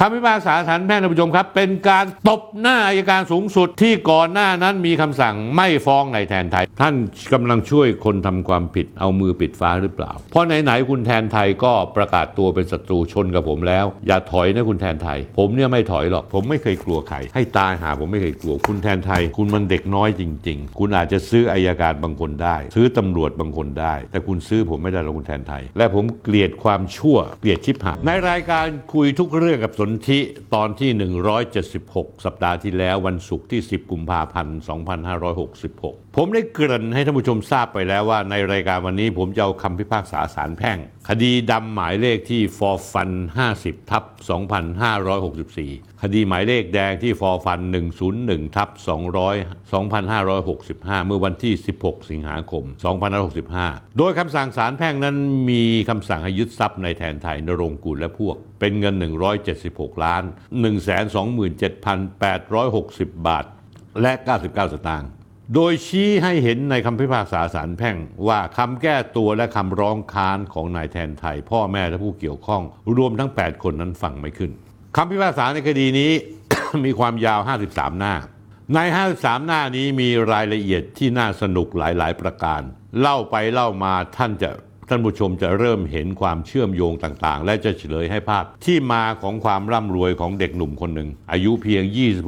คำพิพากษาศาลแพ่งท่านผู้ชมครับ เป็นการตบหน้าอายการสูงสุดที่ก่อนหน้านั้นมีคำสั่งไม่ฟ้องในายแทนไทย ท่านกำลังช่วยคนทำความผิดเอามือปิดฟ้าหรือเปล่า เพราะไหนๆคุณแทนไทยก็ประกาศตัวเป็นศัตรูชนกับผมแล้ว อย่าถอยนะคุณแทนไทย ผมเนี่ยไม่ถอยหรอก ผมไม่เคยกลัวใครให้ตายหาผมไม่เคยกลัวคุณแทนไทย คุณมันเด็กน้อยจริง ๆ คุณอาจจะซื้ออายการบางคนได้ ซื้อตำรวจบางคนได้ แต่คุณซื้อผมไม่ได้หรอกคุณแทนไทย และผมเกลียดความชั่วเกลียดชิบหายในรายการคุยทุกเรื่องกับสนธิตอนที่ 176 สัปดาห์ที่แล้ววันศุกร์ที่ 10 กุมภาพันธ์ 2566 ผมได้เกริ่นให้ท่านผู้ชมทราบไปแล้วว่าในรายการวันนี้ผมจะเอาคำพิพากษาศาลแพ่ง คดีดำหมายเลขที่ฟอร์ฟัน 50 ทับ 2564 คดีหมายเลขแดงที่ฟอร์ฟัน 101 ทับ 200 2565 เมื่อวันที่ 16 สิงหาคม 2565 โดยคำสั่งศาลแพ่งนั้นมีคำสั่งให้ยึดทรัพย์ในแทนไทยนรงกุลและพวก เป็นเงิน 176 ล้าน 127,860 บาท และ 99 สตางค์ โดยชี้ให้เห็นในคำพิพากษาศาลแพ่งว่าคำแก้ตัวและคำร้องค้านของนายแทนไทย พ่อแม่และผู้เกี่ยวข้อง รวมทั้ง 8 คนนั้นฟังไม่ขึ้นคำพิพากษาในคดีนี้ มีความยาว 53 หน้า ใน 53 หน้านี้มีรายละเอียดที่น่าสนุกหลาย ๆ ประการ เล่าไปเล่ามาท่านจะท่านผู้ชมจะเริ่มเห็นความเชื่อมโยงต่างๆ และจะเฉลยให้ภาพที่มาของความร่ำรวยของเด็กหนุ่มคนหนึ่ง อายุเพียง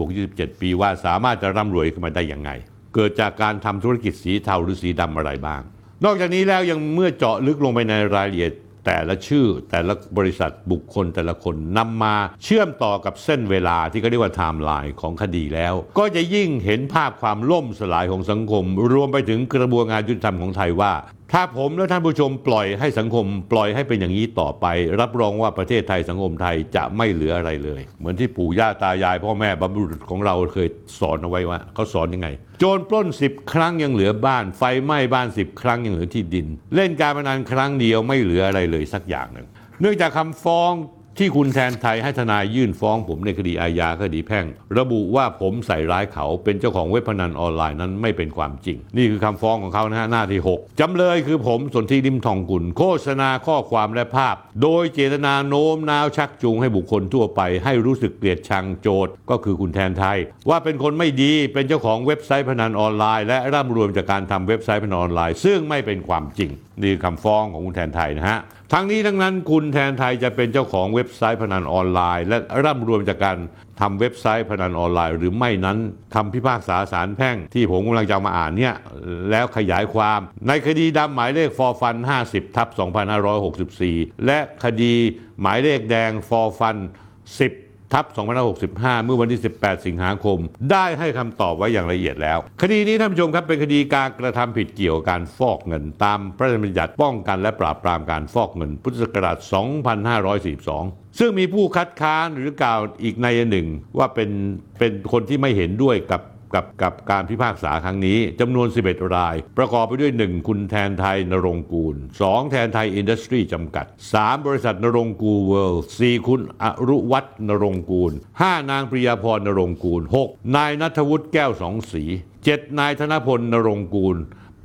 26-27 ปีว่าสามารถจะร่ำรวยขึ้นมาได้อย่างไง เกิดจากการทำธุรกิจสีเทาหรือสีดำอะไรบ้าง นอกจากนี้แล้วยังเมื่อเจาะลึกลงไปในรายละเอียด แต่ละชื่อ แต่ละบริษัทบุคคลแต่ละคนนำมาเชื่อมต่อกับเส้นเวลาที่เขาเรียกว่าไทม์ไลน์ของคดีแล้ว ก็จะยิ่งเห็นภาพความล่มสลายของสังคม รวมไปถึงกระบวนการยุติธรรมของไทยว่า ถ้าผมและท่านผู้ชมปล่อยให้สังคม ปล่อยให้เป็นอย่างนี้ต่อไป รับรองว่าประเทศไทยสังคมไทยจะไม่เหลืออะไรเลย เหมือนที่ปู่ย่าตายาย พ่อแม่บรรพบุรุษของเราเคยสอนเอาไว้ว่าเขาสอนยังไง โจรปล้นสิบครั้งยังเหลือบ้าน ไฟไหม้บ้านสิบครั้งยังเหลือที่ดิน เล่นการพนันครั้งเดียวไม่เหลืออะไรเลยสักอย่างหนึ่งเนื่องจากคำฟ้อง ที่คุณแทนไทยให้ทนายยื่นฟ้องผมในคดีอาญาคดีแพ่ง ระบุว่าผมใส่ร้ายเขาเป็นเจ้าของเว็บพนันออนไลน์นั้นไม่เป็นความจริง นี่คือคำฟ้องของเขานะฮะหน้าที่ 6จำเลยคือผมสนธิริมทองกุล โฆษณาข้อความและภาพ โดยเจตนาโน้มน้าวชักจูงให้บุคคลทั่วไป ให้รู้สึกเกลียดชังโจทย์ ก็คือคุณแทนไทย ว่าเป็นคนไม่ดีเป็นเจ้าของเว็บไซต์พนันออนไลน์ และร่ำรวยจากการทำเว็บไซต์พนันออนไลน์ ซึ่งไม่เป็นความจริง นี่คำฟ้องของคุณแทนไทยนะฮะ ทั้งนี้ทั้งนั้นคุณแทนไทยจะเป็นเจ้าของเว็บไซต์พนันออนไลน์ และร่ำรวยจากการทำเว็บไซต์พนันออนไลน์ หรือไม่นั้นคำพิพากษาศาลแพ่งที่ผมกำลังจะมาอ่านเนี่ยแล้วขยายความ ในคดีดำหมายเลขฟอร์ฟัน 50 ทับ 2564 และคดีหมายเลขแดงฟอร์ฟัน 10 ทับ2565 เมื่อวันที่ 18 สิงหาคม ได้ให้คำตอบไว้อย่างละเอียดแล้ว คดีนี้ท่านผู้ชมครับเป็นคดีการกระทำผิดเกี่ยวกับการฟอกเงิน ตามพระราชบัญญัติป้องกันและปราบปรามการฟอกเงิน พุทธศักราช 2542 ซึ่งมีผู้คัดค้านหรือกล่าวอีกนัยหนึ่งว่าเป็นเป็นคนที่ไม่เห็นด้วยกับ กับกับการพิพากษาครั้งนี้จำนวน 11 ราย ประกอบไปด้วย 1 คุณแทนไทยณรงค์กูล 2 แทนไทยอินดัสทรีจำกัด 3 บริษัทณรงค์กูลเวิลด์4คุณอรุวัฒน์ณรงค์กูล 5 นางปริยาพรณรงค์กูล 6 นายนัทวุฒิแก้วสองสี 7 นายธนพลณรงค์กูล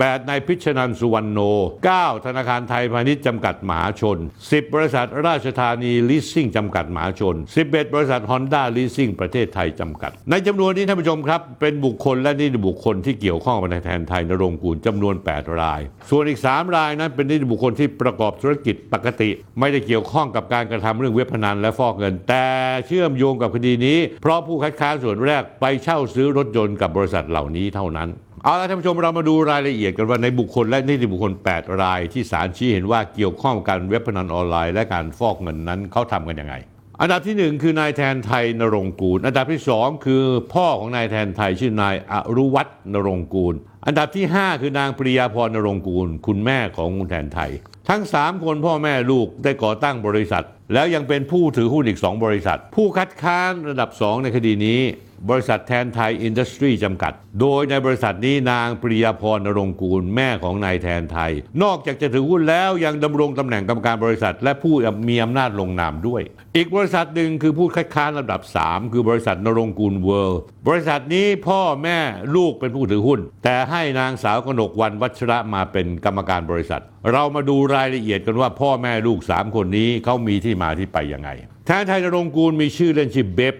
8นายพิชนันสุวรรณโน 9 ธนาคารไทยพาณิชย์จำกัดมหาชน 10 บริษัทราชธานีลิสซิ่งจำกัดมหาชน 11 บริษัทฮอนด้าลิสซิ่งประเทศไทยจำกัด ในจำนวนนี้ท่านผู้ชมครับ เป็นบุคคลและนิติบุคคลที่เกี่ยวข้องกับนายแทนไทยนรงกูลจำนวน 8 ราย ส่วนอีก 3 รายนั้นเป็นนิติบุคคลที่ประกอบธุรกิจปกติ ไม่ได้เกี่ยวข้องกับการกระทำเรื่องเว็บพนันและฟอกเงิน แต่เชื่อมโยงกับคดีนี้ เพราะผู้คัดค้านส่วนแรกไปเช่าซื้อรถยนต์กับบริษัทเหล่านี้เท่านั้น เอาละท่านผู้ชมเรามาดูรายละเอียดกันว่าในบุคคลและนิติบุคคล 8 รายที่ศาลชี้เห็นว่าเกี่ยวข้องกับเว็บพนันออนไลน์และการฟอกเงินนั้นเขาทำกันยังไง อันดับที่หนึ่งคือนายแทนไทยนรงกูล อันดับที่สองคือพ่อของนายแทนไทยชื่อนายอรุวัฒน์นรงกูล อันดับที่ห้าคือนางปริยาพรนรงกูล คุณแม่ของคุณแทนไทย ทั้ง 3 คนพ่อแม่ลูกได้ก่อตั้งบริษัท แล้วยังเป็นผู้ถือหุ้นอีก 2 บริษัท ผู้คัดค้านระดับ 2 ในคดีนี้ บริษัทแทนไทยอินดัสทรีจำกัด โดยในบริษัทนี้นางปริยาพรนรงกูลแม่ของนายแทนไทย นอกจากจะถือหุ้นแล้วยังดำรงตำแหน่งกรรมการบริษัท และผู้มีอำนาจลงนามด้วย อีกบริษัทหนึ่งคือผู้คัดค้านระดับ 3 คือบริษัทนรงกูลเวิลด์บริษัทนี้พ่อแม่ลูกเป็นผู้ถือหุ้น แต่ให้นางสาวกนกวันวัชระมาเป็นกรรมการบริษัท เรามาดูรายละเอียดกันว่าพ่อแม่ลูก3คนนี้เขามีที่มาที่ไปยังไง แทนไทยนรงค์กูลมีชื่อเล่นชื่อเบฟ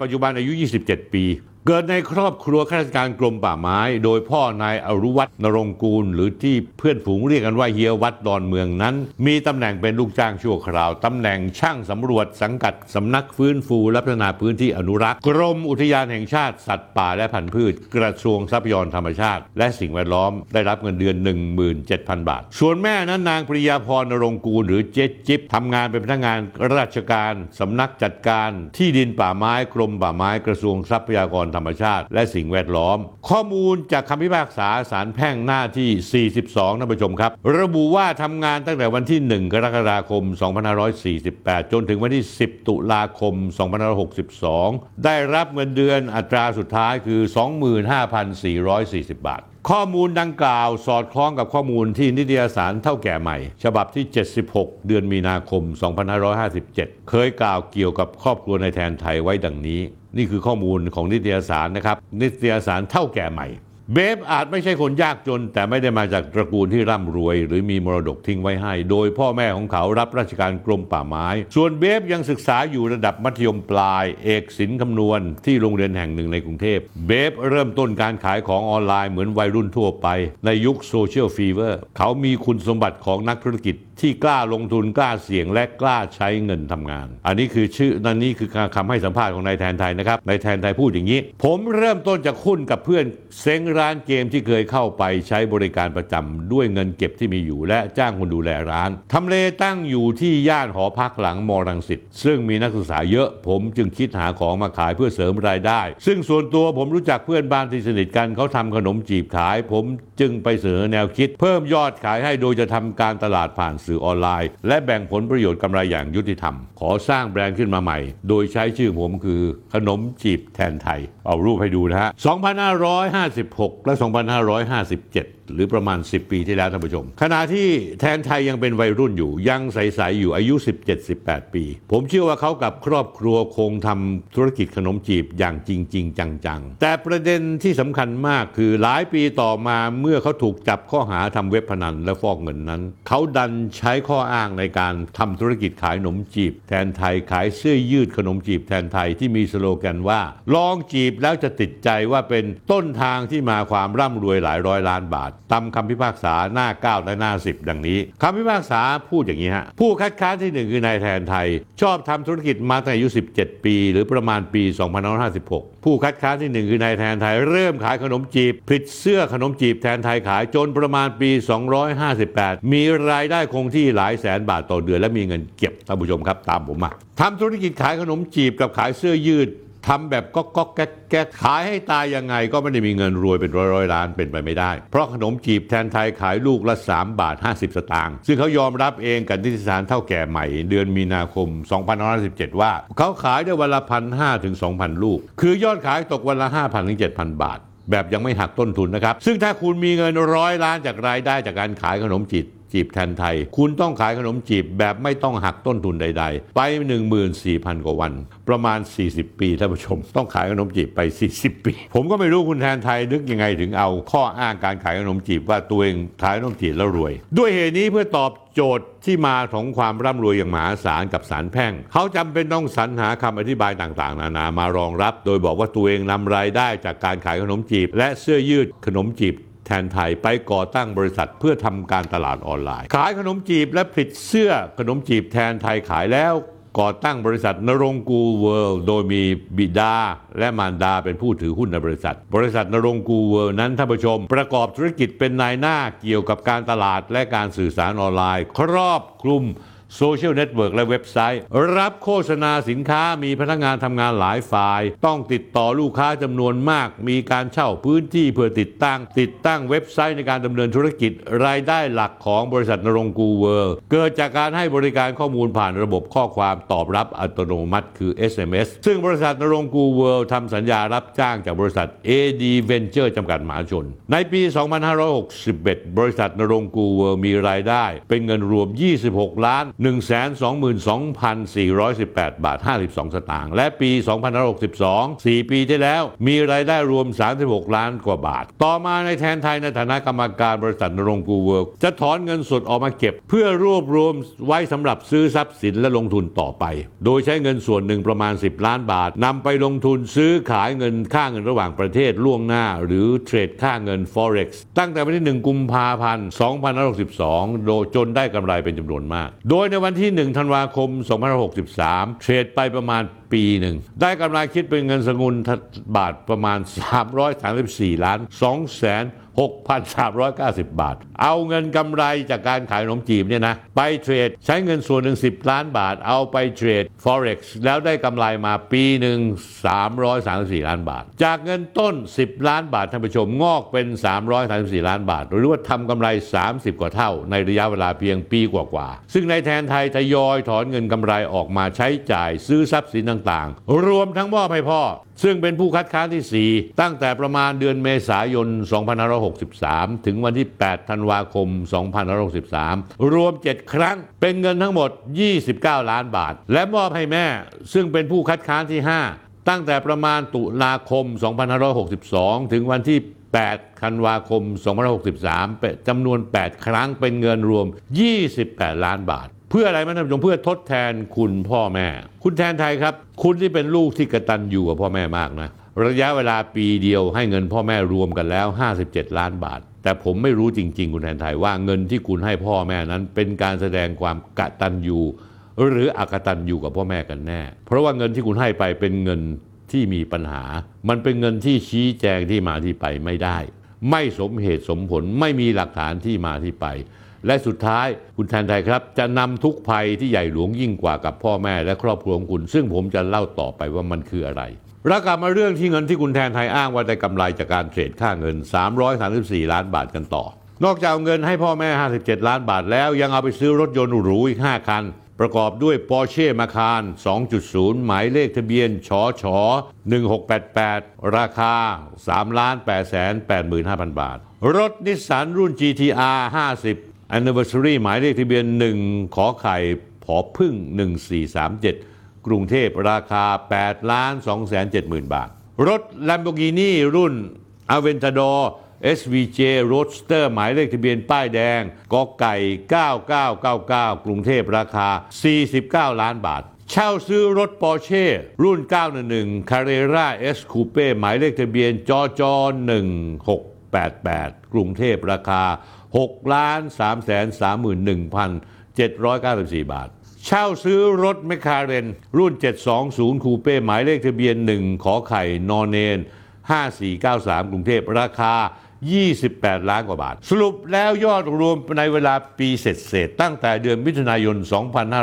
ปัจจุบันอายุ 27 ปี เกิดในครอบครัวข้าราชการกรมป่าไม้ โดยพ่อนายอรุวัฒน์นรงค์กูล หรือที่เพื่อนฝูงเรียกกันว่าเฮียวัดดอนเมืองนั้น มีตำแหน่งเป็นลูกจ้างชั่วคราว ตำแหน่งช่างสำรวจสังกัดสำนักฟื้นฟูและพัฒนาพื้นที่อนุรักษ์ กรมอุทยานแห่งชาติสัตว์ป่าและพันธุ์พืช กระทรวงทรัพยากรธรรมชาติ และสิ่งแวดล้อมได้รับเงินเดือน 17,000 บาท ส่วนแม่นั้นนางปริยาพรนรงค์กูล หรือเจ๊จิ๊บทำงานเป็นพนักงานราชการสำนักจัดการ ที่ดินป่าไม้กรมป่าไม้กระทรวงทรัพยากรธรรมชาติ และสิ่งแวดล้อม ข้อมูลจากคำพิพากษาศาลแพ่งหน้าที่ 42ท่านผู้ชมครับ ระบุว่าทำงานตั้งแต่วันที่ 1 กรกฎาคม 2548 จนถึงวันที่ 10 ตุลาคม 2562 ได้รับเงินเดือนอัตราสุดท้ายคือ 25,440 บาทข้อมูลดังกล่าวสอดคล้องกับข้อมูลที่นิตยสารเท่าแก่ใหม่ ฉบับที่ 76 เดือนมีนาคม 2557 เคยกล่าวเกี่ยวกับครอบครัวในแทนไทยไว้ดังนี้ นี่คือข้อมูลของนิตยสารนะครับ นิตยสารเท่าแก่ใหม่ เบฟอาจไม่ใช่คนยากจน แต่ไม่ได้มาจากตระกูลที่ร่ำรวย หรือมีมรดกทิ้งไว้ให้ โดยพ่อแม่ของเขารับราชการกรมป่าไม้ ส่วนเบฟยังศึกษาอยู่ระดับมัธยมปลาย เอกศิลป์คำนวณที่โรงเรียนแห่งหนึ่งในกรุงเทพ เบฟเริ่มต้นการขายของออนไลน์เหมือนวัยรุ่นทั่วไป ในยุค social fever เขามีคุณสมบัติของนักธุรกิจ ที่กล้าลงทุนกล้าเสี่ยงและกล้าใช้เงินทำงาน อันนี้คือชื่อนั่นนี่คือคำให้สัมภาษณ์ของนายแทนไทยนะครับนายแทนไทยพูดอย่างนี้ ผมเริ่มต้นจากหุ้นกับเพื่อนเซ้งร้านเกมที่เคยเข้าไปใช้บริการประจำด้วยเงินเก็บที่มีอยู่ และจ้างคนดูแลร้านทำเลตั้งอยู่ที่ย่านหอพักหลังม.รังสิตซึ่งมีนักศึกษาเยอะ ผมจึงคิดหาของมาขายเพื่อเสริมรายได้ ซึ่งส่วนตัวผมรู้จักเพื่อนบ้านที่สนิทกันเขาทำขนมจีบขาย ผมจึงไปเสนอแนวคิด เพิ่มยอดขายให้โดยจะทำการตลาดผ่านสื่อออนไลน์ และแบ่งผลประโยชน์กำไรอย่างยุติธรรม ขอสร้างแบรนด์ขึ้นมาใหม่ โดยใช้ชื่อผมคือขนมจีบแทนไทย เอารูปให้ดูนะฮะ 2556 และ 2557 หรือประมาณ 10 ปีที่แล้วท่านผู้ชม ขณะที่แทนไทยยังเป็นวัยรุ่นอยู่ ยังใสๆอยู่อายุ 17-18 ปี ผมเชื่อว่าเขากับครอบครัวคงทำธุรกิจขนมจีบอย่างจริง ๆ จังๆ แต่ประเด็นที่สำคัญมากคือหลายปีต่อมาเมื่อเขาถูกจับข้อหาทำเว็บพนันและฟอกเงินนั้น เขาดันใช้ข้ออ้างในการทำธุรกิจขายขนมจีบ แทนไทยขายเสื้อยืดขนมจีบแทนไทยที่มีสโลแกนว่า ลองจีบแล้วจะติดใจว่าเป็นต้นทางที่มาความร่ำรวยหลายร้อยล้านบาทตามคำพิพากษาหน้า 9 และหน้า 10 ดังนี้คำพิพากษาพูดอย่างนี้ฮะ ผู้คัดค้านที่หนึ่งคือนายแทนไทย ชอบทำธุรกิจมาตั้งแต่อายุ 17 ปี หรือประมาณปี 2556 ผู้คัดค้านที่หนึ่งคือนายแทนไทย เริ่มขายขนมจีบผลิตเสื้อขนมจีบแทนไทยขายจนประมาณปี 258 มีรายได้คงที่หลายแสนบาทต่อเดือนและมีเงินเก็บท่านผู้ชมครับตามผมมาทำธุรกิจขายขนมจีบกับขายเสื้อยืด ทำแบบก๊กก๊อกแก๊กแก๊กขายให้ตายยังไงก็ไม่ได้มีเงินรวยเป็นร้อยร้อยล้านเป็นไปไม่ได้ เพราะขนมจีบแทนไทยขายลูกละ 3 บาท 50 สตางค์ซึ่งเขายอมรับเองกับนิติสารเท่าแก่ใหม่ เดือนมีนาคม 2517 ว่า เขาขายได้วันละพันห้าถึง2,000ลูก คือยอดขายตกวันละ 5,000ถึง7,000 บาท แบบยังไม่หักต้นทุนนะครับซึ่งถ้าคุณมีเงินร้อยล้านจากรายได้จากการขายขนมจีบ จีบแทนไทย คุณต้องขายขนมจีบแบบไม่ต้องหักต้นทุนใด ๆ ไป 14,000 กว่าวัน ประมาณ 40 ปีท่านผู้ชม ต้องขายขนมจีบไป 40 ปี ผมก็ไม่รู้คุณแทนไทยนึกยังไงถึงเอาข้ออ้างการขายขนมจีบว่าตัวเองขายขนมจีบแล้วรวย ด้วยเหตุนี้เพื่อตอบโจทย์ที่มาของความร่ำรวยอย่างมหาศาลกับสารแพ่ง เขาจำเป็นต้องสรรหาคำอธิบายต่างๆ นานามารองรับ โดยบอกว่าตัวเองนำรายได้จากการขายขนมจีบ และเสื้อยืดขนมจีบ ทนไทยไปก่อตั้งบริษัทเพื่อทำการตลาดออนไลน์ ขายขนมจีบและผลิตเสื้อขนมจีบแทนไทยขายแล้วก่อตั้งบริษัทนรงกูเวิลด์โดยมีบิดา และมารดาเป็นผู้ถือหุ้นในบริษัท บริษัทนรงกูเวิลด์นั้นท่านผู้ชม ประกอบธุรกิจเป็นนายหน้าเกี่ยวกับการตลาดและการสื่อสารออนไลน์ ครอบคลุม โซเชียลเน็ตเวิร์กและเว็บไซต์ รับโฆษณาสินค้ามีพนักงานทำงานหลายฝ่าย ต้องติดต่อลูกค้าจำนวนมาก มีการเช่าพื้นที่เพื่อติดตั้ง ติดตั้งเว็บไซต์ในการดำเนินธุรกิจ รายได้หลักของบริษัทณรงค์กูลเวิร์ลเกิดจากการให้บริการข้อมูลผ่านระบบข้อความตอบรับอัตโนมัติคือ SMS ซึ่งบริษัทณรงค์กูลเวิร์ลทำสัญญารับจ้างจากบริษัท AD Venture จำกัดมหาชน ในปี 2561 บริษัทณรงค์กูลเวิร์ลมีรายได้ เป็นเงินรวม 26 ล้าน122,418 บาท 52 สตางค์ และปี 2562 4 ปีที่แล้วมีรายได้รวม 36 ล้านกว่าบาท ต่อมานายแทนไทยในฐานะกรรมการบริษัทณรงค์กูลเวิร์ลจะถอนเงินสดออกมาเก็บ เพื่อรวบรวมไว้สำหรับซื้อทรัพย์สินและลงทุนต่อไป โดยใช้เงินส่วนหนึ่งประมาณ 10 ล้านบาทนำไปลงทุนซื้อขายเงินค่าเงินระหว่างประเทศล่วงหน้า หรือเทรดค่าเงิน forex ตั้งแต่วันที่ 1 กุมภาพันธ์ 2562 โดยจนได้กำไรเป็นจำนวนมาก โดยในวันที่ 1 ธันวาคม 2563 เทรดไปประมาณ ปีหนึ่ง ได้กำไรคิดเป็นเงินสกุลบาทประมาณ 334 ล้าน2แสน6,390 บาท เอาเงินกำไรจากการขายขนมจีบเนี่ยนะ ไปเทรดใช้เงินส่วนหนึ่ง 10 ล้านบาท เอาไปเทรด Forex แล้วได้กำไรมาปีหนึ่ง 334 ล้านบาท จากเงินต้น 10 ล้านบาทท่านผู้ชมงอกเป็น 334 ล้านบาท หรือว่าทำกำไร 30 กว่าเท่า ในระยะเวลาเพียงปีกว่าๆซึ่งในแทนไทยทยอยถอนเงินกำไรออกมาใช้จ่ายซื้อทรัพย์สินต่างๆ รวมทั้งมอบให้พ่อ ซึ่งเป็นผู้คัดค้านที่ 4 ตั้งแต่ประมาณเดือนเมษายน 2563 ถึงวันที่ 8 ธันวาคม 2563 รวม 7 ครั้งเป็นเงินทั้งหมด 29 ล้านบาท และมอบให้แม่ ซึ่งเป็นผู้คัดค้านที่ 5 ตั้งแต่ประมาณตุลาคม 2562 ถึงวันที่8ธันวาคม 2563จำนวน 8 ครั้งเป็นเงินรวม 28 ล้านบาท เพื่ออะไรไหมท่านผู้ชมเพื่อทดแทนคุณพ่อแม่ คุณแทนไทยครับ คุณที่เป็นลูกที่กระตันอยู่กับพ่อแม่มากนะระยะเวลาปีเดียวให้เงินพ่อแม่รวมกันแล้ว 57 ล้านบาท แต่ผมไม่รู้จริง ๆ คุณแทนไทยว่าเงินที่คุณให้พ่อแม่นั้นเป็นการแสดงความกตัญญูหรืออกตัญญูกับพ่อแม่กันแน่ เพราะว่าเงินที่คุณให้ไปเป็นเงินที่มีปัญหา มันเป็นเงินที่ชี้แจงที่มาที่ไปไม่ได้ ไม่สมเหตุสมผลไม่มีหลักฐานที่มาที่ไป และสุดท้ายคุณแทนไทยครับ จะนำทุกภัยที่ใหญ่หลวงยิ่งกว่ากับพ่อแม่และครอบครัวของคุณ ซึ่งผมจะเล่าต่อไปว่ามันคืออะไรแล้วกลับมาเรื่องที่เงินที่คุณแทนไทยอ้างว่าได้กำไรจากการเทรดค่าเงิน 334 ล้านบาทกันต่อ นอกจากเอาเงินให้พ่อแม่ 57 ล้านบาทแล้วยังเอาไปซื้อรถยนต์หรูอีก 5 คัน ประกอบด้วย Porsche Macan 2.0 หมายเลขทะเบียนชอชอ1688 ราคา3ล้าน8แสน85,000 บาท รถนิสสันรุ่น GTR 50 Anniversary หมายเลขทะเบียน 1 ขอไข่ผอพึ่ง 1437 กรุงเทพราคา 8 ล้าน 2 70,000 บาท รถ Lamborghini รุ่น Aventador SVJ Roadster หมายเลขทะเบียนป้ายแดงกอไก่ 9999 กรุงเทพราคา 49 ล้านบาท เช่าซื้อรถปอร์เช่รุ่น 911 Carrera S Coupe หมายเลขทะเบียนจอจอ1688 กรุงเทพราคา 6ล้าน3แสน31,794 บาท เช่าซื้อรถแมคคาเรน รุ่น 720 คูเป้หมายเลขทะเบียน 1 ขอไข่นอนเนน 5493 กรุงเทพราคา 28 ล้านกว่าบาท สรุปแล้วยอดรวมในเวลาปีเสร็จเสร็จๆตั้งแต่เดือนมิถุนายน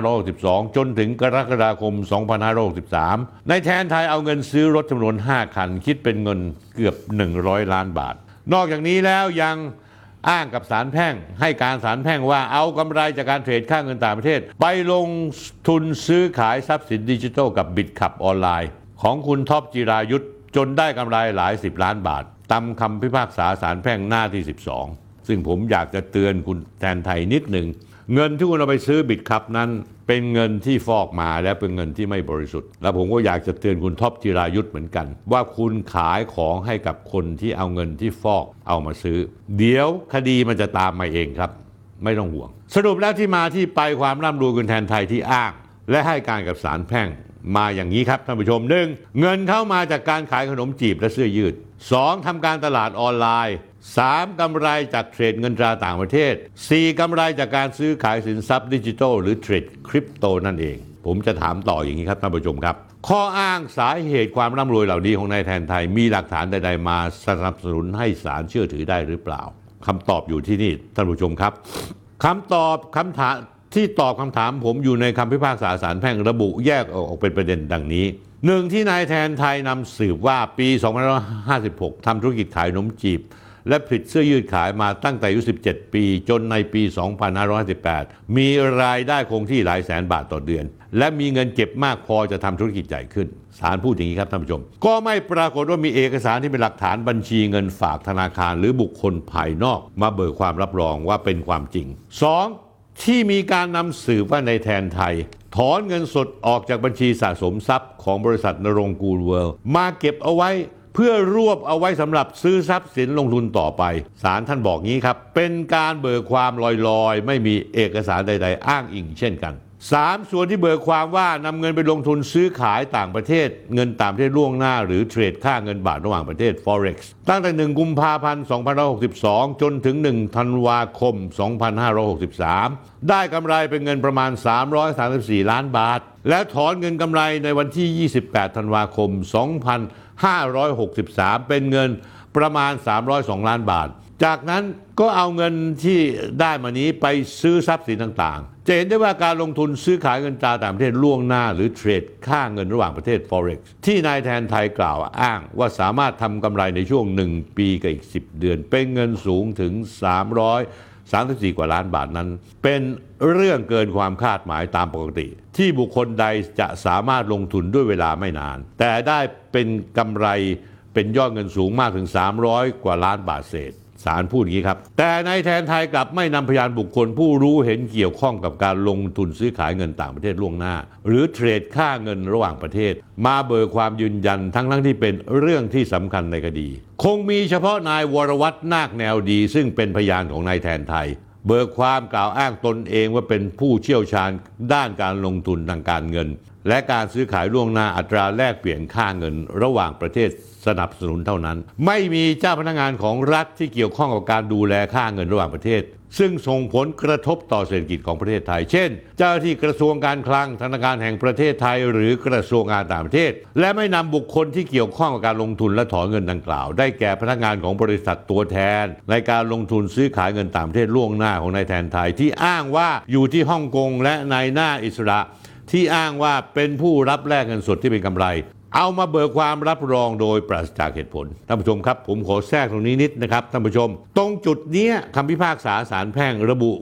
2562 จนถึงกรกฎาคม 2563 ในแทนไทยเอาเงินซื้อรถจำนวน 5 คัน คิดเป็นเงินเกือบ 100 ล้านบาท นอกจากนี้แล้วยัง อ้างกับสารแพ่ง ให้การสารแพ่งว่าเอากำไรจากการเทรดค่าเงินต่างประเทศ ไปลงทุนซื้อขายทรัพย์สินดิจิทัลกับ Bitkub ออนไลน์ ของคุณท็อปจิรายุสจนได้กำไรหลายสิบล้านบาทตามคำพิพากษาศาลแพ่งหน้าที่ 12 ซึ่งผมอยากจะเตือนคุณแทนไทยนิดหนึ่ง เงินที่คุณเอาไปซื้อ Bitkub นั้น เป็นเงินที่ฟอกมาและเป็นเงินที่ไม่บริสุทธิ์ และผมก็อยากจะเตือนคุณท็อปจิรายุสเหมือนกัน ว่าคุณขายของให้กับคนที่เอาเงินที่ฟอกเอามาซื้อ เดี๋ยวคดีมันจะตามมาเองครับ ไม่ต้องห่วง สรุปแล้วที่มาที่ไปความร่ำรวยคุณแทนไทยที่อ้าง และให้การกับสารแพ่งมาอย่างนี้ครับท่านผู้ชมหนึ่งเงินเข้ามาจากการขายขนมจีบและเสื้อยืด 2. ทำการตลาดออนไลน์ 3. กำไรจากเทรดเงินตราต่างประเทศ 4. กำไรจากการซื้อขายสินทรัพย์ดิจิทัลหรือเทรดคริปโตนั่นเอง ผมจะถามต่ออย่างนี้ครับท่านผู้ชมครับ ข้ออ้างสาเหตุความร่ำรวยเหล่านี้ของนายแทนไทยมีหลักฐานใดๆมาสนับสนุนให้ศาลเชื่อถือได้หรือเปล่าคำตอบอยู่ที่นี่ท่านผู้ชมครับคำตอบคำถามที่ตอบคำถามผมอยู่ในคำพิพากษาศาลแพ่งระบุแยกออกเป็นประเด็นดังนี้หนึ่งที่นายแทนไทยนำสืบว่าปี 2556ทำธุรกิจขายนมจีบ และผลิตเสื้อยืดขายมาตั้งแต่อายุ 17 ปี จนในปี 2558มีรายได้คงที่หลายแสนบาทต่อเดือน และมีเงินเก็บมากพอจะทำธุรกิจใหญ่ขึ้นศาลพูดอย่างนี้ครับท่านผู้ชม ก็ไม่ปรากฏว่ามีเอกสารที่เป็นหลักฐานบัญชีเงินฝากธนาคาร หรือบุคคลภายนอก มาเบิกความรับรองว่าเป็นความจริง 2. ที่มีการนำสืบว่าในแทนไทยถอนเงินสดออกจากบัญชีสะสมทรัพย์ของบริษัทนรงกูลเวิลด์มาเก็บเอาไว้ พื่อรวบเอาไว้สำหรับซื้อทรัพย์สินลงทุนต่อไปศาลท่านบอกงี้ครับ เป็นการเบิกความลอยๆ ไม่มีเอกสารใด ๆ อ้างอิงเช่นกันสามส่วนที่เบิกความว่านำเงินไปลงทุนซื้อขายต่างประเทศ เงินต่างประเทศล่วงหน้า หรือเทรดค่าเงินบาทระหว่างประเทศ forex ตั้งแต่ 1 กุมภาพันธ์ 2562 จนถึง 1 ธันวาคม 2563 ได้กำไรเป็นเงินประมาณ 334 ล้านบาท และถอนเงินกำไรในวันที่ 28 ธันวาคม 563 เป็นเงินประมาณ 302 ล้านบาท จากนั้นก็เอาเงินที่ได้มานี้ไปซื้อทรัพย์สินต่างๆ จะเห็นได้ว่าการลงทุนซื้อขายเงินตราต่างประเทศล่วงหน้า หรือเทรดค่าเงินระหว่างประเทศ forex ที่นายแทนไทยกล่าวอ้างว่าสามารถทำกำไรในช่วง 1 ปีกับอีก 10 เดือน เป็นเงินสูงถึง 34 กว่าล้านบาทนั้น เป็นเรื่องเกินความคาดหมายตามปกติ ที่บุคคลใดจะสามารถลงทุนด้วยเวลาไม่นาน แต่ได้เป็นกำไรเป็นยอดเงินสูงมากถึง 300 กว่าล้านบาทเศษ ศาลพูดอย่างนี้ครับ แต่ในายแทนไทยกลับไม่นำพยานบุคคลผู้รู้เห็นเกี่ยวข้องกับการลงทุนซื้อขายเงินต่างประเทศล่วงหน้า หรือเทรดค่าเงินระหว่างประเทศ มาเบิกความยืนยันทั้งทั้งที่เป็นเรื่องที่สำคัญในคดี คงมีเฉพาะนายวรวัตรนาคแนวดี ซึ่งเป็นพยานของนายแทนไทย เบิกความกล่าวอ้างตนเองว่าเป็นผู้เชี่ยวชาญด้านการลงทุนทางการเงิน และการซื้อขายล่วงหน้าอัตราแลกเปลี่ยนค่าเงินระหว่างประเทศสนับสนุนเท่านั้น ไม่มีเจ้าพนักงานของรัฐที่เกี่ยวข้องกับการดูแลค่าเงินระหว่างประเทศ ซึ่งส่งผลกระทบต่อเศรษฐกิจของประเทศไทย เช่น เจ้าหน้าที่กระทรวงการคลังธนาคารแห่งประเทศไทย หรือกระทรวงการต่างประเทศ และไม่นำบุคคลที่เกี่ยวข้องกับการลงทุนและถอนเงินดังกล่าว ได้แก่พนักงานของบริษัทตัวแทน ในการลงทุนซื้อขายเงินต่างประเทศล่วงหน้าของนายแทนไทยที่อ้างว่าอยู่ที่ฮ่องกงและนายหน้าอิสระ ที่อ้างว่าเป็นผู้รับแลกเงินสดที่เป็นกำไร เอามาเบิกความรับรองโดยปราศจากเหตุผลท่านผู้ชมครับ ผมขอแทรกตรงนี้นิดนะครับท่านผู้ชม ตรงจุดนี้คำพิพากษาศาลแพ่งระบุ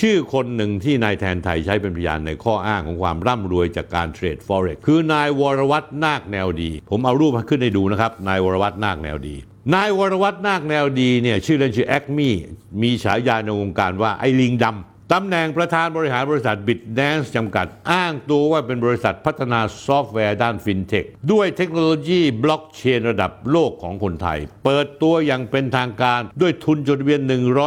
ชื่อคนหนึ่งที่นายแทนไทยใช้เป็นพยานในข้ออ้างของความร่ำรวยจากการเทรด forex คือ นายวรวัตนาคแนวดี ผมเอารูปมาขึ้นให้ดูนะครับนายวรวัตนาคแนวดีนายวรวัตนาคแนวดีเนี่ยชื่อเล่นชื่อแอคมี่มีฉายาในวงการว่าไอ้ลิงดำ ตำแหน่งประธานบริหารบริษัทบิดแดนซ์จำกัด อ้างตัวว่าเป็นบริษัทพัฒนาซอฟต์แวร์ด้านฟินเทค ด้วยเทคโนโลยีบล็อกเชนระดับโลกของคนไทย เปิดตัวอย่างเป็นทางการด้วยทุนจดทะเบียน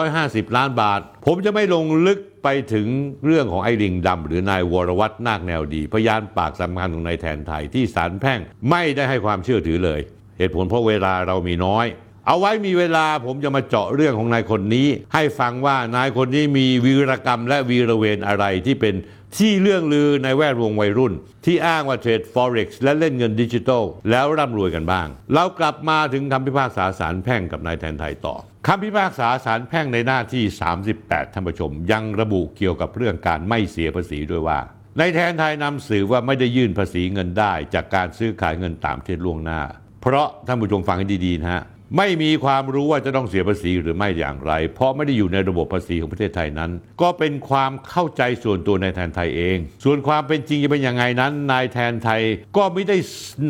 150 ล้านบาท ผมจะไม่ลงลึกไปถึงเรื่องของไอ้ลิงดำหรือนายวรวัตนาคแนวดี พยานปากสำคัญของนายแทนไทยที่ศาลแพ่งไม่ได้ให้ความเชื่อถือเลย เหตุผลเพราะเวลาเรามีน้อย เอาไว้มีเวลาผมจะมาเจาะเรื่องของนายคนนี้ ให้ฟังว่านายคนนี้มีวีรกรรมและวีรเวรอะไรที่เป็นที่เรื่องลือในแวดวงวัยรุ่น ที่อ้างว่าเทรด forex และเล่นเงินดิจิทัล แล้วร่ำรวยกันบ้าง เรากลับมาถึงคำพิพากษาศาลแพ่งกับนายแทนไทยต่อคำพิพากษาศาลแพ่งในหน้าที่ 38ท่านผู้ชม ยังระบุเกี่ยวกับเรื่องการไม่เสียภาษีด้วยว่าในแทนไทยนำสื่อว่าไม่ได้ยื่นภาษีเงินได้ จากการซื้อขายเงินตางประเทศล่วงหน้า เพราะท่านผู้ชมฟังให้ดีๆนะฮะ ไม่มีความรู้ว่าจะต้องเสียภาษีหรือไม่อย่างไร เพราะไม่ได้อยู่ในระบบภาษีของประเทศไทยนั้น ก็เป็นความเข้าใจส่วนตัวนายแทนไทยเอง ส่วนความเป็นจริงจะเป็นยังไงนั้น นายแทนไทยก็ไม่ได้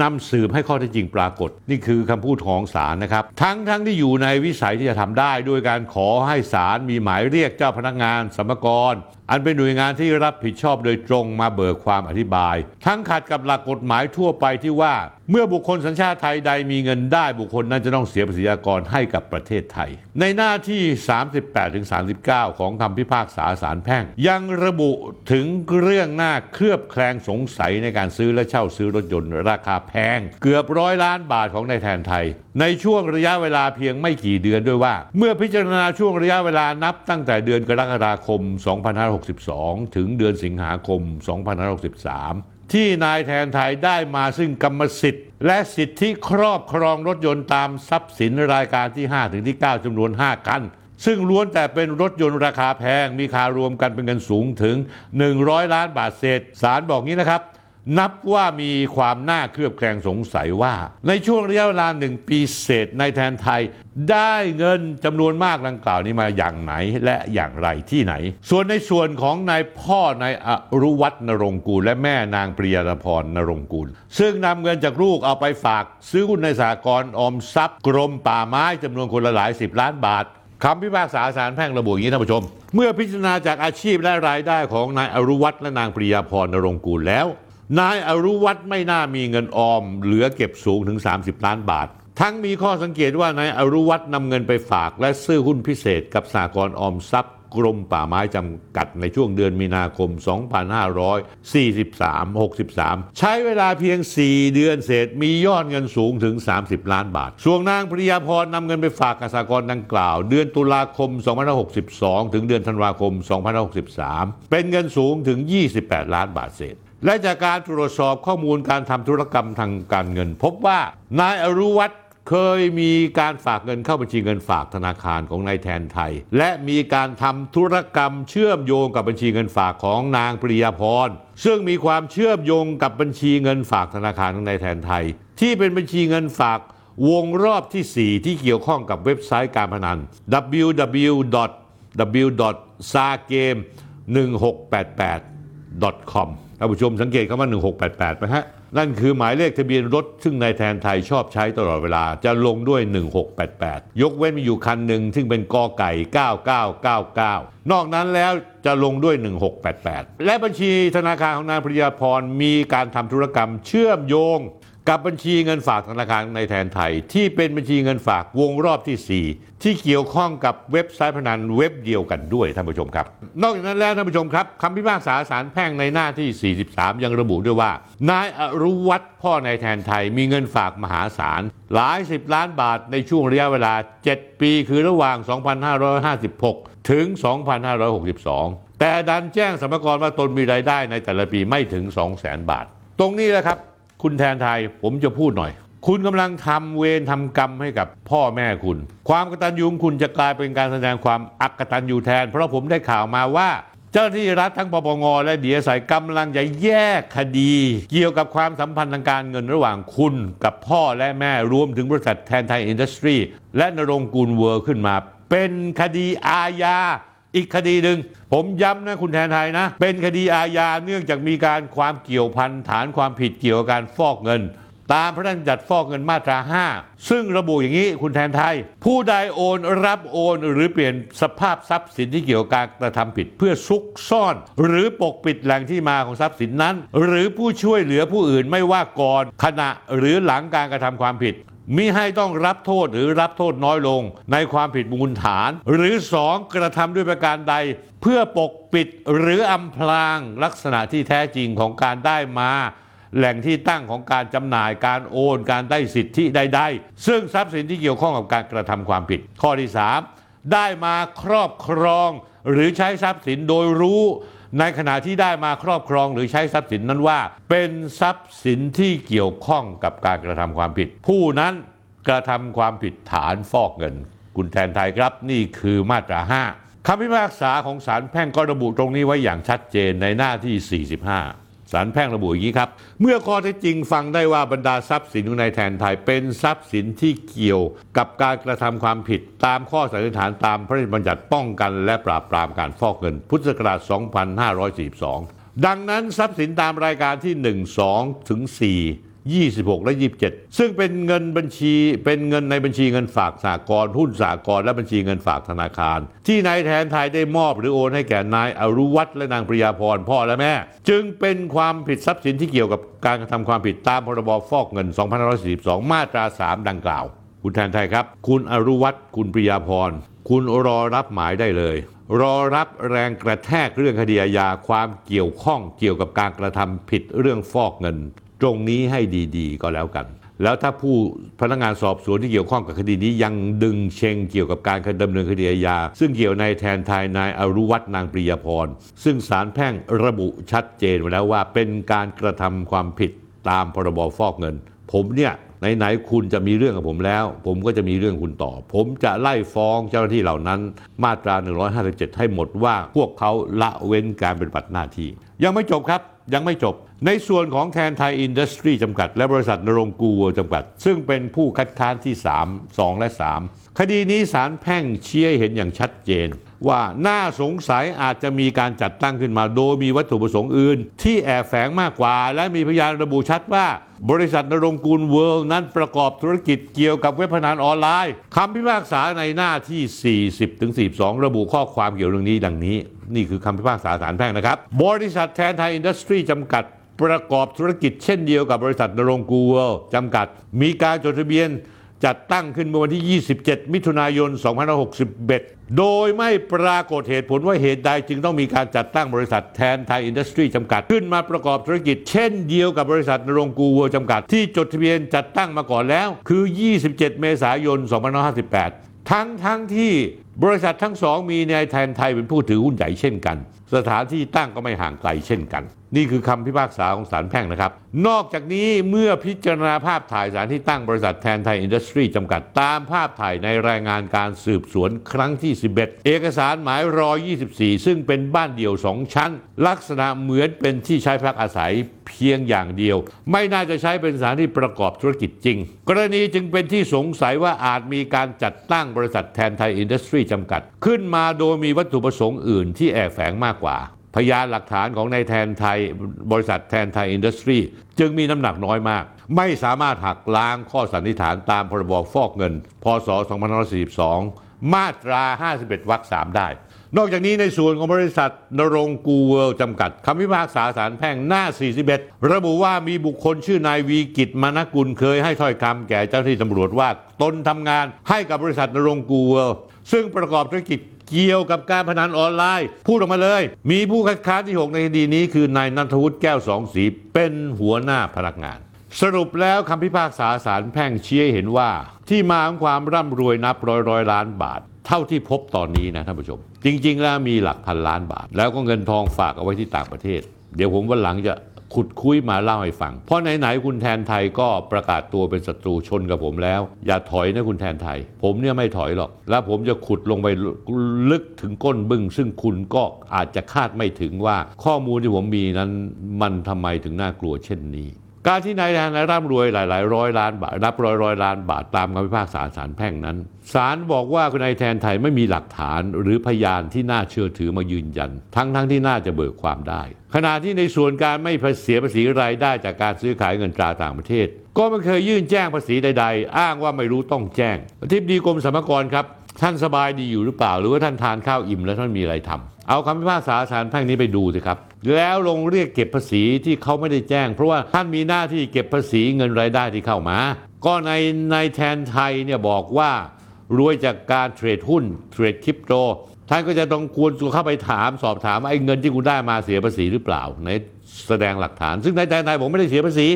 นำสืบให้ข้อเท็จจริงปรากฏ นี่คือคำพูดของศาลนะครับ ทั้งทั้งที่อยู่ในวิสัยที่จะทำได้ ด้วยการขอให้ศาลมีหมายเรียกเจ้าพนักงานสมกร อันเป็นหน่วยงานที่รับผิดชอบโดยตรงมาเบิกความอธิบาย ทั้งขัดกับหลักกฎหมายทั่วไปที่ว่า เมื่อบุคคลสัญชาติไทยใดมีเงินได้บุคคลนั้นจะต้องเสียภาษีอากรให้กับประเทศไทย ในหน้าที่ 38-39 ของคำพิพากษาศาลแพ่ง ยังระบุถึงเรื่องหน้าเคลือบแคลงสงสัยในการซื้อและเช่าซื้อรถยนต์ราคาแพง เกือบร้อยล้านบาทของนายแทนไทย ในช่วงระยะเวลาเพียงไม่กี่เดือนด้วยว่า เมื่อพิจารณาช่วงระยะเวลานับตั้งแต่เดือนกรกฎาคม2562 ถึงเดือนสิงหาคม 2563 ที่นายแทนไทยได้มาซึ่งกรรมสิทธิ์ และสิทธิครอบครองรถยนต์ตามทรัพย์สินรายการที่ 5 ถึงที่ 9จำนวน 5 คันซึ่งล้วนแต่เป็นรถยนต์ราคาแพง มีค่ารวมกันเป็นเงินสูงถึง 100 ล้านบาทเศษศาลบอกงี้นะครับ นับว่ามีความน่าเคลือบแคลงสงสัยว่า ในช่วงระยะเวลาหนึ่งปีเศษในแทนไทย ได้เงินจำนวนมากดังกล่าวนี้มาอย่างไหนและอย่างไรที่ไหน ส่วนในส่วนของนายพ่อนายอรุวัฒนรงกูล และแม่นางปริยาพรนรงกูล ซึ่งนำเงินจากลูกเอาไปฝาก ซื้อหุ้นในสหกรออมทรัพย์ กรมป่าไม้จำนวนคนละหลายสิบล้านบาทคำพิพากษาศาลแพ่งระบุอย่างนี้ท่านผู้ชม เมื่อพิจารณาจากอาชีพและรายได้ของนายอรุวัฒและนางปริยาพรนรงกูลแล้ว นายอรุวัฒน์ไม่น่ามีเงินออม เหลือเก็บสูงถึง 30 ล้านบาท ทั้งมีข้อสังเกตว่านายอรุวัฒน์นำเงินไปฝากและซื้อหุ้นพิเศษกับสากลออมทรัพย์กรมป่าไม้จำกัดในช่วงเดือนมีนาคม 2543-63 ใช้เวลาเพียง 4 เดือนเศษมียอดเงินสูงถึง 30 ล้านบาท ส่วนนางปริยาพรนำเงินไปฝากกับสากลดังกล่าว เดือนตุลาคม 2562 ถึงเดือนธันวาคม 2563 เป็นเงินสูงถึง 28 ล้านบาทเศษ และจากการตรวจสอบข้อมูลการทำธุรกรรมทางการเงิน พบว่านายอรุวัฒน์เคยมีการฝากเงินเข้าบัญชีเงินฝากธนาคารของนายแทนไทย และมีการทำธุรกรรมเชื่อมโยงกับบัญชีเงินฝากของนางปริยาพรซึ่งมีความเชื่อมโยงกับบัญชีเงินฝากธนาคารของนายแทนไทย ที่เป็นบัญชีเงินฝากวงรอบที่ 4 ที่เกี่ยวข้องกับเว็บไซต์การพนัน www.w.sagame1688.com ท่านผู้ชมสังเกตคำว่า 1688ไหมฮะ นั่นคือหมายเลขทะเบียนรถ ซึ่งนายแทนไทยชอบใช้ตลอดเวลาจะลงด้วย 1688 ยกเว้นมีอยู่คันหนึ่งซึ่งเป็นกอไก่ 9999 นอกนั้นแล้วจะลงด้วย 1688 และบัญชีธนาคารของนางปริยาพรมีการทำธุรกรรมเชื่อมโยง กับบัญชีเงินฝากธนาคารในแทนไทย ที่เป็นบัญชีเงินฝากวงรอบที่ 4 ที่เกี่ยวข้องกับเว็บไซต์พนันเว็บเดียวกันด้วยท่านผู้ชมครับ นอกจากนั้นแล้วท่านผู้ชมครับคำพิพากษาศาลแพ่งในหน้าที่ 43 ยังระบุด้วยว่า นายอรุวัฒน์พ่อนายแทนไทยมีเงินฝากมหาศาลหลายสิบล้านบาทในช่วงระยะเวลา 7 ปีคือระหว่าง 2556 ถึง 2562 แต่ดันแจ้งสมรกรว่าตนมีรายได้ในแต่ละปีไม่ถึง 200,000 บาท ตรงนี้แหละครับ คุณแทนไทยผมจะพูดหน่อย คุณกำลังทำเวรทำกรรมให้กับพ่อแม่คุณ ความกตัญญูของคุณจะกลายเป็นการแสดงความอักตัญญูแทน เพราะผมได้ข่าวมาว่าเจ้าหน้าที่รัฐทั้งปปงและเดีเอสไอกำลังจะแยกคดี เกี่ยวกับความสัมพันธ์ทางการเงินระหว่างคุณกับพ่อและแม่รวมถึงบริษัทแทนไทยอินดัสทรีและณรงค์กูลเวิร์ลขึ้นมา เป็นคดีอาญา อีกคดีหนึ่งผมย้ำนะคุณแทนไทยนะ เป็นคดีอาญาเนื่องจากมีการความเกี่ยวพันฐานความผิดเกี่ยวกับการฟอกเงิน ตามพระราชบัญญัติฟอกเงินมาตรา 5 ซึ่งระบุอย่างนี้คุณแทนไทย ผู้ใดโอนรับโอนหรือเปลี่ยนสภาพทรัพย์สินที่เกี่ยวกับการกระทำผิดเพื่อซุกซ่อน หรือปกปิดแหล่งที่มาของทรัพย์สินนั้น หรือผู้ช่วยเหลือผู้อื่นไม่ว่าก่อนขณะหรือหลังการกระทำความผิด มิให้ต้องรับโทษหรือรับโทษน้อยลง ในความผิดมูลฐาน หรือ 2 กระทำด้วยประการใด เพื่อปกปิดหรืออำพรางลักษณะที่แท้จริงของการได้มา แหล่งที่ตั้งของการจำหน่ายการโอน การได้สิทธิใดๆ ซึ่งทรัพย์สินที่เกี่ยวข้องกับการกระทำความผิด ข้อที่ 3 ได้มาครอบครอง หรือใช้ทรัพย์สินโดยรู้ ในขณะที่ได้มาครอบครองหรือใช้ทรัพย์สินนั้นว่า เป็นทรัพย์สินที่เกี่ยวข้องกับการกระทำความผิด ผู้นั้นกระทำความผิดฐานฟอกเงิน คุณแทนไทยครับนี่คือมาตรา 5คำพิพากษาของศาลแพ่งก็ระบุตรงนี้ไว้อย่างชัดเจนในหน้าที่ 45 สารแพ่งระบุอย่างนี้ครับ เมื่อข้อเท็จจริงฟังได้ว่าบรรดาทรัพย์สินของนายแทนไทย เป็นทรัพย์สินที่เกี่ยวกับการกระทำความผิด ตามข้อสันนิษฐานตามพระราชบัญญัติป้องกัน และปราบปรามการฟอกเงิน พุทธศักราช 2542 ดังนั้นทรัพย์สินตามรายการที่ 1 2 ถึง 4 26 และ 27 ซึ่งเป็นเงินบัญชีเป็นเงินในบัญชีเงินฝากสากลหุ้นสากลและบัญชีเงินฝากธนาคาร ที่นายแทนไทยได้มอบหรือโอนให้แก่นายอรุวัฒน์และนางปริยาพรพ่อและแม่ จึงเป็นความผิดทรัพย์สินที่เกี่ยวกับการกระทำความผิดตามพรบฟอกเงิน 2542 มาตรา 3 ดังกล่าว คุณแทนไทยครับ คุณอรุวัฒน์คุณปริยาพรคุณรอรับหมายได้เลย รอรับแรงกระแทกเรื่องคดีอาญาความเกี่ยวข้องเกี่ยวกับการกระทำผิดเรื่องฟอกเงิน ตรงนี้ให้ดีๆ ก็แล้วกัน แล้วถ้าผู้พนักงานสอบสวนที่เกี่ยวข้องกับคดีนี้ยังดึงเชงเกี่ยวกับการดำเนินคดีอาญาซึ่งเกี่ยวในแทนทายนายอรุวัฒน์นางปริยพร ซึ่งศาลแพ่งระบุชัดเจนไว้แล้วว่าเป็นการกระทำความผิดตามพรบฟอกเงิน ผมเนี่ยไหนๆคุณจะมีเรื่องกับผมแล้ว ผมก็จะมีเรื่องคุณต่อ ผมจะไล่ฟ้องเจ้าหน้าที่เหล่านั้น มาตรา 157 ให้หมดว่าพวกเขาละเว้นการปฏิบัติหน้าที่ ยังไม่จบครับ ยังไม่จบ ในส่วนของแทนไทยอินดัสทรีจำกัด และบริษัทนรงกูว์จำกัด ซึ่งเป็นผู้คัดค้านที่ 3 2 และ 3 คดีนี้สารแพ่งเชี่ยเห็นอย่างชัดเจน ว่าน่าสงสัยอาจจะมีการจัดตั้งขึ้นมาโดยมีวัตถุประสงค์อื่น ที่แอบแฝงมากกว่า และมีพยานระบุชัดว่า บริษัทณรงค์กูลเวิลด์นั้นประกอบธุรกิจเกี่ยวกับเว็บพนันออนไลน์คำพิพากษาในหน้าที่ 40ถึง42 ระบุข้อความเกี่ยวเรื่องนี้ดังนี้ นี่คือคำพิพากษาศาลแพ่งนะครับ บริษัทแทนไทยอินดัสทรีจำกัดประกอบธุรกิจเช่นเดียวกับบริษัทณรงค์กูลเวิลด์จำกัด มีการจดทะเบียน จัดตั้งขึ้นเมื่อวันที่ 27 มิถุนายน 2561 โดยไม่ปรากฏเหตุผลว่าเหตุใดจึงต้องมีการจัดตั้งบริษัทแทนไทยอินดัสทรีจำกัด ขึ้นมาประกอบธุรกิจเช่นเดียวกับบริษัทณรงค์กูลเวิลด์จำกัด ที่จดทะเบียนจัดตั้งมาก่อนแล้ว คือ 27 เมษายน 2558 ทั้งทั้งที่บริษัททั้งสองมีนายแทนไทยเป็นผู้ถือหุ้นใหญ่เช่นกัน สถานที่ตั้งก็ไม่ห่างไกลเช่นกัน นี่คือคำพิพากษาของศาลแพ่งนะครับ นอกจากนี้เมื่อพิจารณาภาพถ่ายสารที่ตั้งบริษัทแทนไทยอินดัสทรีจำกัดตามภาพถ่ายในรายงานการสืบสวนครั้งที่ 11 เอกสารหมายรอ24 ซึ่งเป็นบ้านเดี่ยว 2 ชั้น ลักษณะเหมือนเป็นที่ใช้พักอาศัยเพียงอย่างเดียว ไม่น่าจะใช้เป็นสถานที่ประกอบธุรกิจจริง กรณีจึงเป็นที่สงสัยว่าอาจมีการจัดตั้งบริษัทแทนไทยอินดัสทรีจำกัด ขึ้นมาโดยมีวัตถุประสงค์อื่นที่แอบแฝงมากกว่า พยานหลักฐานของนายแทนไทย บริษัทแทนไทยอินดัสทรีจึงมีน้ำหนักน้อยมาก ไม่สามารถหักล้างข้อสันนิษฐานตามพรบฟอกเงิน พศ 2542 มาตรา 51 วรรค 3 ได้ นอกจากนี้ในส่วนของบริษัทนรงกูเวิลจำกัดคำพิพากษาศาลแพ่งหน้า 41 ระบุว่ามีบุคคลชื่อนายวีกิจมานกุลเคยให้ถ้อยคำแก่เจ้าหน้าที่ตำรวจว่าตนทำงานให้กับบริษัทนรงกูเวิลซึ่งประกอบธุรกิจ เกี่ยวกับการพนันออนไลน์ พูดออกมาเลย มีผู้คัดค้านที่ 6 ในคดีนี้คือนายนัทวุฒิแก้วสองสีเป็นหัวหน้าพนักงาน สรุปแล้วคำพิพากษาศาลแพ่งชี้ให้เห็นว่า ที่มาของความร่ำรวยนับร้อยร้อยล้านบาท เท่าที่พบตอนนี้นะท่านผู้ชม จริง ๆ แล้วมีหลักพันล้านบาท แล้วก็เงินทองฝากเอาไว้ที่ต่างประเทศ เดี๋ยวผมวันหลังจะ ขุดคุยมาเล่าให้ฟัง เพราะไหนๆคุณแทนไทยก็ประกาศตัวเป็นศัตรูชนกับผมแล้ว อย่าถอยนะคุณแทนไทย ผมเนี่ยไม่ถอยหรอก แล้วผมจะขุดลงไปลึกถึงก้นบึ้ง ซึ่งคุณก็อาจจะคาดไม่ถึงว่าข้อมูลที่ผมมีนั้นมันทำไมถึงน่ากลัวเช่นนี้ การที่นายแทนร่ำรวยหลายๆร้อยล้านบาทนับร้อยร้อยล้านบาทตามคำพิพากษาศาลแพ่งนั้นศาลบอกว่าคุณนายแทนไทยไม่มีหลักฐานหรือพยานที่น่าเชื่อถือมายืนยัน ทั้งๆทที่น่าจะเบิกความได้ ขณะที่ในส่วนการไม่เสียภาษีรายได้จากการซื้อขายเงินตราต่างประเทศ ก็ไม่เคยยื่นแจ้งภาษีใด ๆ อ้างว่าไม่รู้ต้องแจ้งอธิบดีกรมสรรพากรครับ ท่านสบายดีอยู่หรือเปล่า หรือว่าท่านทานข้าวอิ่มแล้วท่านมีอะไรทำ เอาคำพิพากษาศาลแพ่งนี้ไปดูสิครับ แล้วลงเรียกเก็บภาษีที่เขาไม่ได้แจ้ง เพราะว่าท่านมีหน้าที่เก็บภาษีเงินรายได้ที่เข้ามา ก็ในในแทนไทยเนี่ยบอกว่ารวยจากการเทรดหุ้นเทรดคริปโตท่านก็จะต้องควรเข้าไปถามสอบถามว่าไอ้เงินที่คุณได้มาเสียภาษีหรือเปล่าในแสดงหลักฐาน ซึ่งในแทนไทยผมไม่ได้เสียภาษี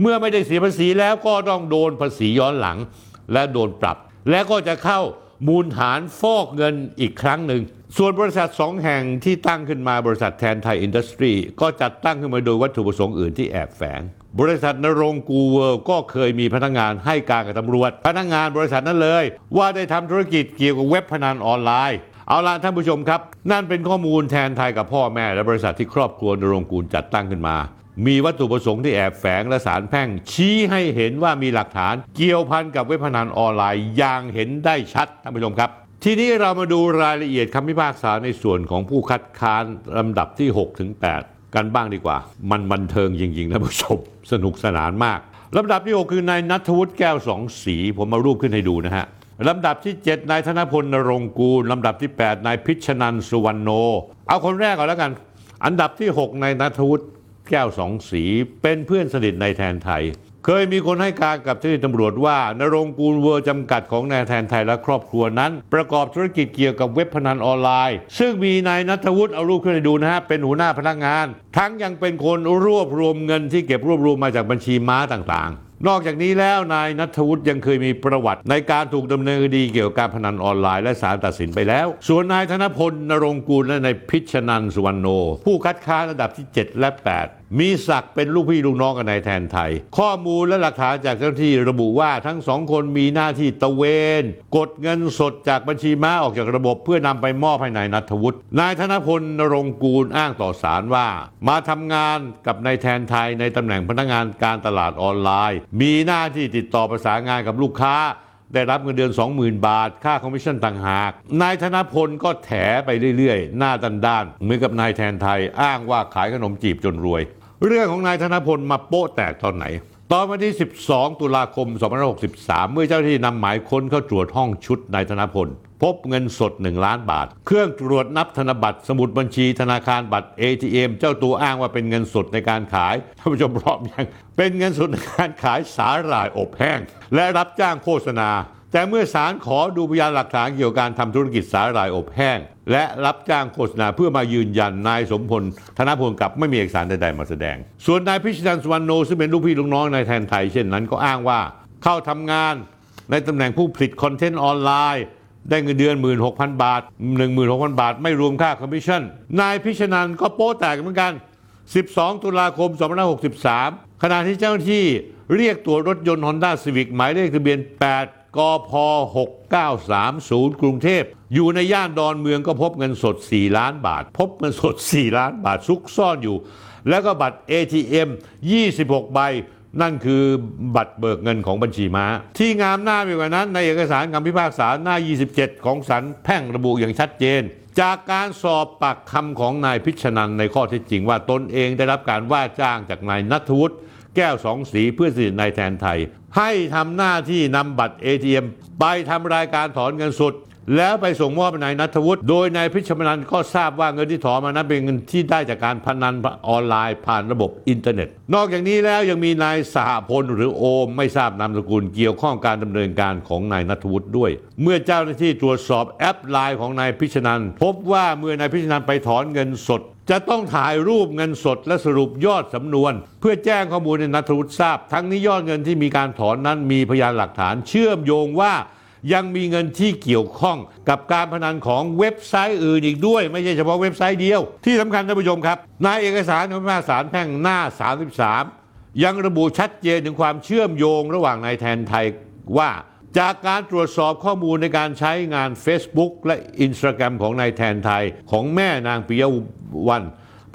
เมื่อไม่ได้เสียภาษีแล้วก็ต้องโดนภาษีย้อนหลัง และโดนปรับ และก็จะเข้ามูลฐานฟอกเงินอีกครั้งหนึ่ง ส่วนบริษัทสองแห่งที่ตั้งขึ้นมาบริษัทแทนไทยอินดัสทรีก็จัดตั้งขึ้นมาโดยวัตถุประสงค์อื่นที่แอบแฝง บริษัทณรงค์กูลเวิร์ลก็เคยมีพนักงานให้การกับตำรวจ พนักงานบริษัทนั้นเลย ว่าได้ทำธุรกิจเกี่ยวกับเว็บพนันออนไลน์เอาล่ะท่านผู้ชมครับ นั่นเป็นข้อมูลแทนไทยกับพ่อแม่ และบริษัทที่ครอบครัวณรงค์กูลจัดตั้งขึ้นมา มีวัตถุประสงค์ที่แอบแฝงและศาลแพ่ง ชี้ให้เห็นว่ามีหลักฐาน เกี่ยวพันกับเว็บพนันออนไลน์อย่างเห็นได้ชัดท่านผู้ชมครับ ทีนี้เรามาดูรายละเอียดคำพิพากษาในส่วนของผู้คัดค้านลำดับที่ 6 ถึง 8 กันบ้างดีกว่า มันบันเทิงจริงๆท่านผู้ชมสนุกสนานมากลำดับที่ 6 คือนายนัทวุฒิแก้วสองสี ผมเอารูปขึ้นให้ดูนะฮะลำดับที่ 7 นายธนพลณรงค์กูล ลำดับที่ 8 นายพิชนันสุวรรณโน เอาคนแรกก่อนแล้วกัน อันดับที่ 6 นายนัทวุฒิแก้วสองสี เป็นเพื่อนสนิทนายแทนไทย เคยมีคนให้การกับเจ้าหน้าที่ตำรวจว่าณรงค์กูลเวิร์ลจำกัดของนายแทนไทยและครอบครัวนั้น ประกอบธุรกิจเกี่ยวกับเว็บพนันออนไลน์ ซึ่งมีนายนัทวุฒิเอารูปขึ้นให้ดูนะฮะ เป็นหัวหน้าพนักงาน ทั้งยังเป็นคนรวบรวมเงินที่เก็บรวบรวมมาจากบัญชีม้าต่างๆนอกจากนี้แล้วนายนัทวุฒิยังเคยมีประวัติ ในการถูกดำเนินคดีเกี่ยวกับการพนันออนไลน์และศาลตัดสินไปแล้ว ส่วนนายธนพลนรงค์กูลและนายพิชนันสุวรรณโน ผู้คัดค้านระดับที่ 7 และ 8มีศักดิ์เป็นลูกพี่ลูกน้องกับนายแทนไทย ข้อมูลและหลักฐานจากเจ้าหน้าที่ระบุว่าทั้งสองคนมีหน้าที่ตะเวน กดเงินสดจากบัญชีม้าออกจากระบบ เพื่อนำไปมอบให้นายนัทวุฒินายธนพลนรงค์กูลอ้างต่อศาลว่า มาทำงานกับนายแทนไทยในตำแหน่งพนักงานการตลาดออนไลน์ มีหน้าที่ติดต่อประสานงานกับลูกค้าได้รับเงินเดือน 20,000 บาท ค่าคอมมิชชั่นต่างหาก นายธนพลก็แถไปเรื่อยๆ หน้าด้านๆเหมือนกับนายแทนไทยอ้างว่าขายขนมจีบจนรวย เรื่องของนายธนพลมาโป๊ะแตกตอนไหน ตอนวันที่ 12 ตุลาคม 2563 เมื่อเจ้าหน้าที่นำหมายค้นเข้าตรวจห้องชุดนายธนพล พบเงินสด 1 ล้านบาท เครื่องตรวจนับธนบัตร สมุดบัญชีธนาคารบัตร ATM เจ้าตัวอ้างว่าเป็นเงินสดในการขายท่านผู้ชมพร้อมยังเป็นเงินสดในการขายสาหร่ายอบแห้ง และรับจ้างโฆษณา แต่เมื่อศาลขอดูพยานหลักฐานเกี่ยวกับการทำธุรกิจสาหร่ายอบแห้ง และรับจ้างโฆษณาเพื่อมายืนยันนายสมพลธนพลกลับไม่มีเอกสารใดๆมาแสดง ส่วนนายพิชนันสุวรรณโนซึ่งเป็นลูกพี่ลูกน้องนายแทนไทยเช่นนั้นก็อ้างว่าเข้าทำงานในตำแหน่งผู้ผลิตคอนเทนต์ออนไลน์ได้เงินเดือน 16,000 บาท 16,000 บาท ไม่รวมค่าคอมมิชชั่น นายพิชนันก็โป๊แตกเหมือนกัน 12 ตุลาคม 2563 ขณะที่เจ้าหน้าที่เรียกตรวรถยนต์ Honda Civic หมายเลขทะเบียน 8 กพ6930 กรุงเทพ อยู่ในย่านดอนเมืองก็พบเงินสด 4 ล้านบาท พบเงินสด 4 ล้านบาทซุกซ่อนอยู่ แล้วก็บัตร ATM 26 ใบ นั่นคือบัตรเบิกเงินของบัญชีม้า ที่งามหน้าไปกว่านั้น ในเอกสารคำพิพากษาหน้า 27 ของศาลแพ่งระบุอย่างชัดเจน จากการสอบปากคำของนายพิชนันในข้อเท็จจริงว่าตนเองได้รับการว่าจ้างจากนายนัทวุฒิแก้วสองสีเพื่อนสนิทนายแทนไทย ให้ทำหน้าที่นำบัตร ATM ไปทำรายการถอนเงินสดแล้วไปส่งมอบให้นายนัทวุฒิ โดยนายพิชนันก็ทราบว่าเงินที่ถอนมานั้นเป็นเงินที่ได้จากการพนันออนไลน์ผ่านระบบอินเทอร์เน็ต นอกจากนี้แล้วยังมีนายสหพลหรือโอมไม่ทราบนามสกุลเกี่ยวข้องการดำเนินการของนายนัทวุฒิด้วย เมื่อเจ้าหน้าที่ตรวจสอบแอปไลน์ของนายพิชนันพบว่าเมื่อนายพิชนันไปถอนเงินสด จะต้องถ่ายรูปเงินสดและสรุปยอดสำนวน เพื่อแจ้งข้อมูลให้นัทวุฒิทราบ ทั้งนี้ยอดเงินที่มีการถอนนั้นมีพยานหลักฐานเชื่อมโยงว่ายังมีเงินที่เกี่ยวข้องกับการพนันของเว็บไซต์อื่นอีกด้วย ไม่ใช่เฉพาะเว็บไซต์เดียว ที่สำคัญท่านผู้ชมครับในเอกสารของพิพากษาแพ่งหน้า 33 ยังระบุชัดเจนถึงความเชื่อมโยงระหว่างนายแทนไทยว่า จากการตรวจสอบข้อมูลในการใช้งาน Facebook และ Instagram ของนายแทนไทยของแม่นางปิยวัน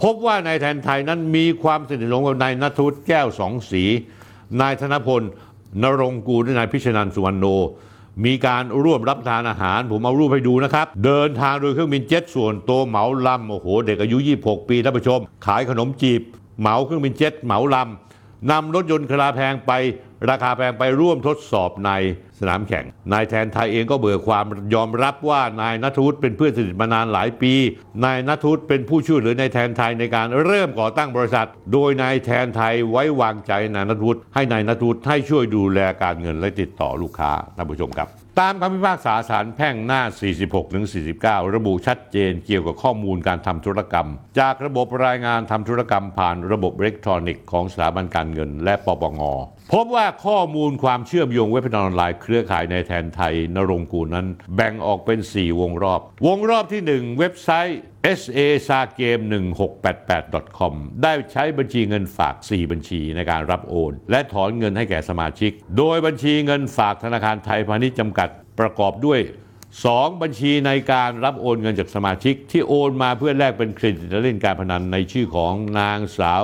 พบว่านายแทนไทยนั้นมีความสนิทสนมกับนายนัทวุฒิแก้วสองสี นายธนพล นรงค์กูและนายพิชนันสุวรรณโน มีการร่วมรับทานอาหาร ผมเอารูปให้ดูนะครับ เดินทางโดยเครื่องบินเจ็ตส่วนตัวเหมาลำโอ้โห เด็กอายุ 26 ปีท่านผู้ชม ขายขนมจีบ เหมาเครื่องบินเจ็ตเหมาลำนำรถยนต์คลาแพงไป ราคาแพงไปร่วมทดสอบในสนามแข่ง นายแทนไทยเองก็เบื่อความยอมรับว่านายนัทวุฒิเป็นเพื่อนสนิทมานานหลายปี นายนัทวุฒิเป็นผู้ช่วยเหลือนายแทนไทยในการเริ่มก่อตั้งบริษัท โดยนายแทนไทยไว้วางใจนายนัทวุฒิให้นายนัทวุฒิให้ช่วยดูแลการเงินและติดต่อลูกค้าท่านผู้ชมครับ ตามคำพิพากษาศาลแพ่งหน้า 46-49 ระบุชัดเจนเกี่ยวกับข้อมูลการทำธุรกรรม จากระบบรายงานทำธุรกรรมผ่านระบบอิเล็กทรอนิกส์ของสถาบันการเงินและปปงพบว่าข้อมูลความเชื่อมโยงเว็บพนันออนไลน์เครือข่ายในแทนไทยนรงกูนั้น แบ่งออกเป็น 4 วงรอบ วงรอบที่ 1 เว็บไซต์ sa s a g a m e 1688 com ได้ใช้บัญชีเงินฝาก 4 บัญชีในการรับโอน และถอนเงินให้แก่สมาชิก โดยบัญชีเงินฝากธนาคารไทยพาณิชย์จำกัดประกอบด้วย 2 บัญชีในการรับโอนเงินจากสมาชิก ที่โอนมาเพื่อแลกเป็นเครดิตและเล่นการพนันในชื่อของนางสาว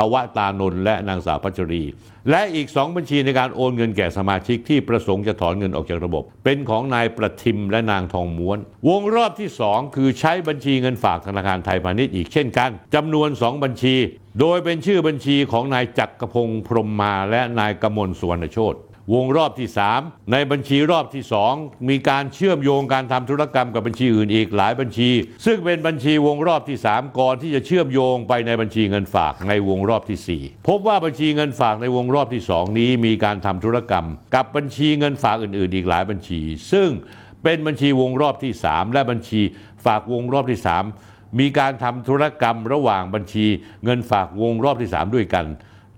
อวตานนท์และนางสาวพัชรี และอีก 2 บัญชีในการโอนเงินแก่สมาชิกที่ประสงค์จะถอนเงินออกจากระบบ เป็นของนายประทิมและนางทองม้วน วงรอบที่ 2 คือใช้บัญชีเงินฝากธนาคารไทยพาณิชย์อีกเช่นกันจำนวน 2 บัญชี โดยเป็นชื่อบัญชีของนายจักรพงศ์พรมมาและนายกมลสุวรรณโชต วงรอบที่ 3 ในบัญชีรอบที่ 2 มีการเชื่อมโยงการทำธุรกรรมกับบัญชีอื่นอีกหลายบัญชี ซึ่งเป็นบัญชีวงรอบที่ 3 ก่อนที่จะเชื่อมโยงไปในบัญชีเงินฝากในวงรอบที่ 4 พบว่าบัญชีเงินฝากในวงรอบที่ 2 นี้มีการทำธุรกรรม กับบัญชีเงินฝากอื่น ๆ อีกหลายบัญชี ซึ่งเป็นบัญชีวงรอบที่ 3 และบัญชีฝากวงรอบที่ 3 มีการทำธุรกรรมระหว่างบัญชีเงินฝากวงรอบที่ 3 ด้วยกัน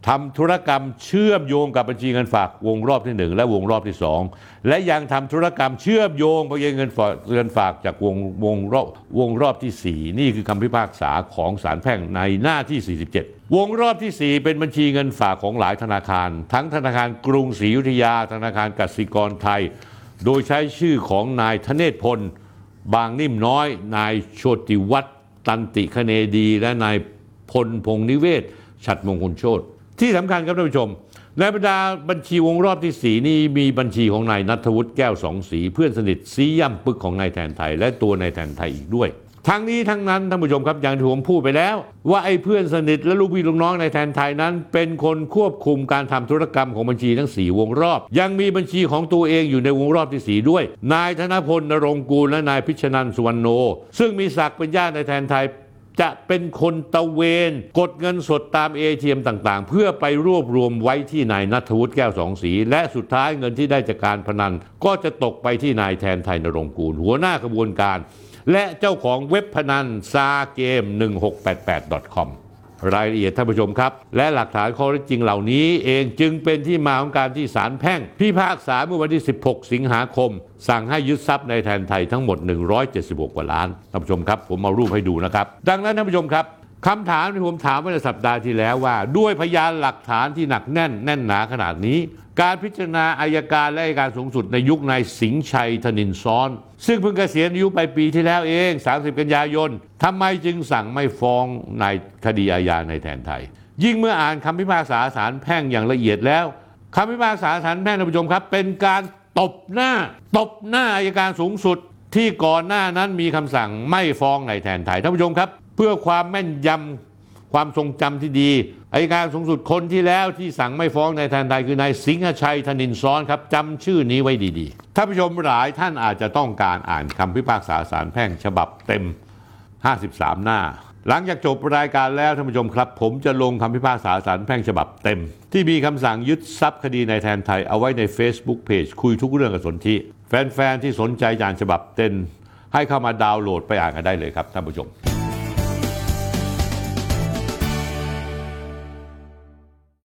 ทำธุรกรรมเชื่อมโยงกับบัญชีเงินฝากวงรอบที่ 1 และวงรอบที่ 2 และยังทำธุรกรรมเชื่อมโยงไปยังเงินฝากเงินฝากจากวงวงรอบวงรอบที่ 4 นี่คือคำพิพากษาของศาลแพ่งในหน้าที่ 47 วงรอบที่ 4 เป็นบัญชีเงินฝากของหลายธนาคาร ทั้งธนาคารกรุงศรีอยุธยา ธนาคารกสิกรไทย โดยใช้ชื่อของนายธเนศพล บางนิ่มน้อย นายโชติวัฒน์ตันติคเนดี และนายพลพงนิเวศ ฉัดมงคลโชต ที่สำคัญครับท่านผู้ชม ในบรรดาบัญชีวงรอบที่สีนี้มีบัญชีของนายนัทวุฒิแก้วสองสี เพื่อนสนิทซีย่ำปึกของนายแทนไทย และตัวนายแทนไทยอีกด้วย ทั้งนี้ทั้งนั้นท่านผู้ชมครับอย่างที่ผมพูดไปแล้ว ว่าไอ้เพื่อนสนิทและลูกพี่ลูกน้องในแทนไทยนั้น เป็นคนควบคุมการทำธุรกรรมของบัญชีทั้ง 4 วงรอบ ยังมีบัญชีของตัวเองอยู่ในวงรอบทีสี่4ด้วย นายธนพลนรงค์กูลและนายพิชนันสุวรรณโน ซึ่งมีศักดิ์เป็นญาติในแทนไทย จะเป็นคนตะเวนกดเงินสดตามเอทีเอ็มต่างๆ เพื่อไปรวบรวมไว้ที่นายนัทวุฒิแก้วสองสี และสุดท้ายเงินที่ได้จากการพนัน ก็จะตกไปที่นายแทนไทยนรงค์กูล หัวหน้ากระบวนการ และเจ้าของเว็บพนันซาเกม 1688 .com รายละเอียดท่านผู้ชมครับ และหลักฐานข้อเท็จจริงเหล่านี้เองจึงเป็นที่มาของการที่ศาลแพ่ง พิพากษาเมื่อวันที่ 16 สิงหาคม สั่งให้ยึดทรัพย์ในแทนไทยทั้งหมด 176 กว่าล้านท่านผู้ชมครับ ผมมารูปให้ดูนะครับ ดังนั้นท่านผู้ชมครับ คำถามที่ผมถามไว้ในสัปดาห์ที่แล้วว่า ด้วยพยานหลักฐานที่หนักแน่นแน่นหนาขนาดนี้ การพิจารณาอายการและอัยการสูงสุดในยุคนายสิงห์ชัยธนินซ้อน ซึ่งเพิ่งเกษียณอายุไปปีที่แล้วเอง 30 กันยายนทำไมจึงสั่งไม่ฟ้องในคดีอาญาในแทนไทย ยิ่งเมื่ออ่านคำพิพากษาศาลแพ่งอย่างละเอียดแล้วคำพิพากษาศาลแพ่งท่านผู้ชมครับ เป็นการตบหน้า ตบหน้าอายการสูงสุดที่ก่อนหน้านั้นมีคำสั่งไม่ฟ้องในแทนไทยท่านผู้ชมครับ พื่อความแม่นยำความทรงจำที่ดีอายการสูงสุดคนที่แล้วที่สั่งไม่ฟ้องในแทนไทยคือนายสิงห์ชัยธนินซ้อนครับจำชื่อนี้ไว้ดีๆท่านผู้ชมหลายท่านอาจจะต้องการอ่านคำพิพากษาศาลแพ่งฉบับเต็ม 53 หน้า หลังจากจบรายการแล้วท่านผู้ชมครับ ผมจะลงคำพิพากษาศาลแพ่งฉบับเต็ม ที่มีคำสั่งยึดทรัพย์คดีในแทนไทยเอาไว้ใน Facebook Page คุยทุกเรื่องกับสนธิแฟนๆที่สนใจอ่านฉบับเต็มให้เข้ามาดาวน์โหลดไปอ่านกันได้เลยครับท่านผู้ชม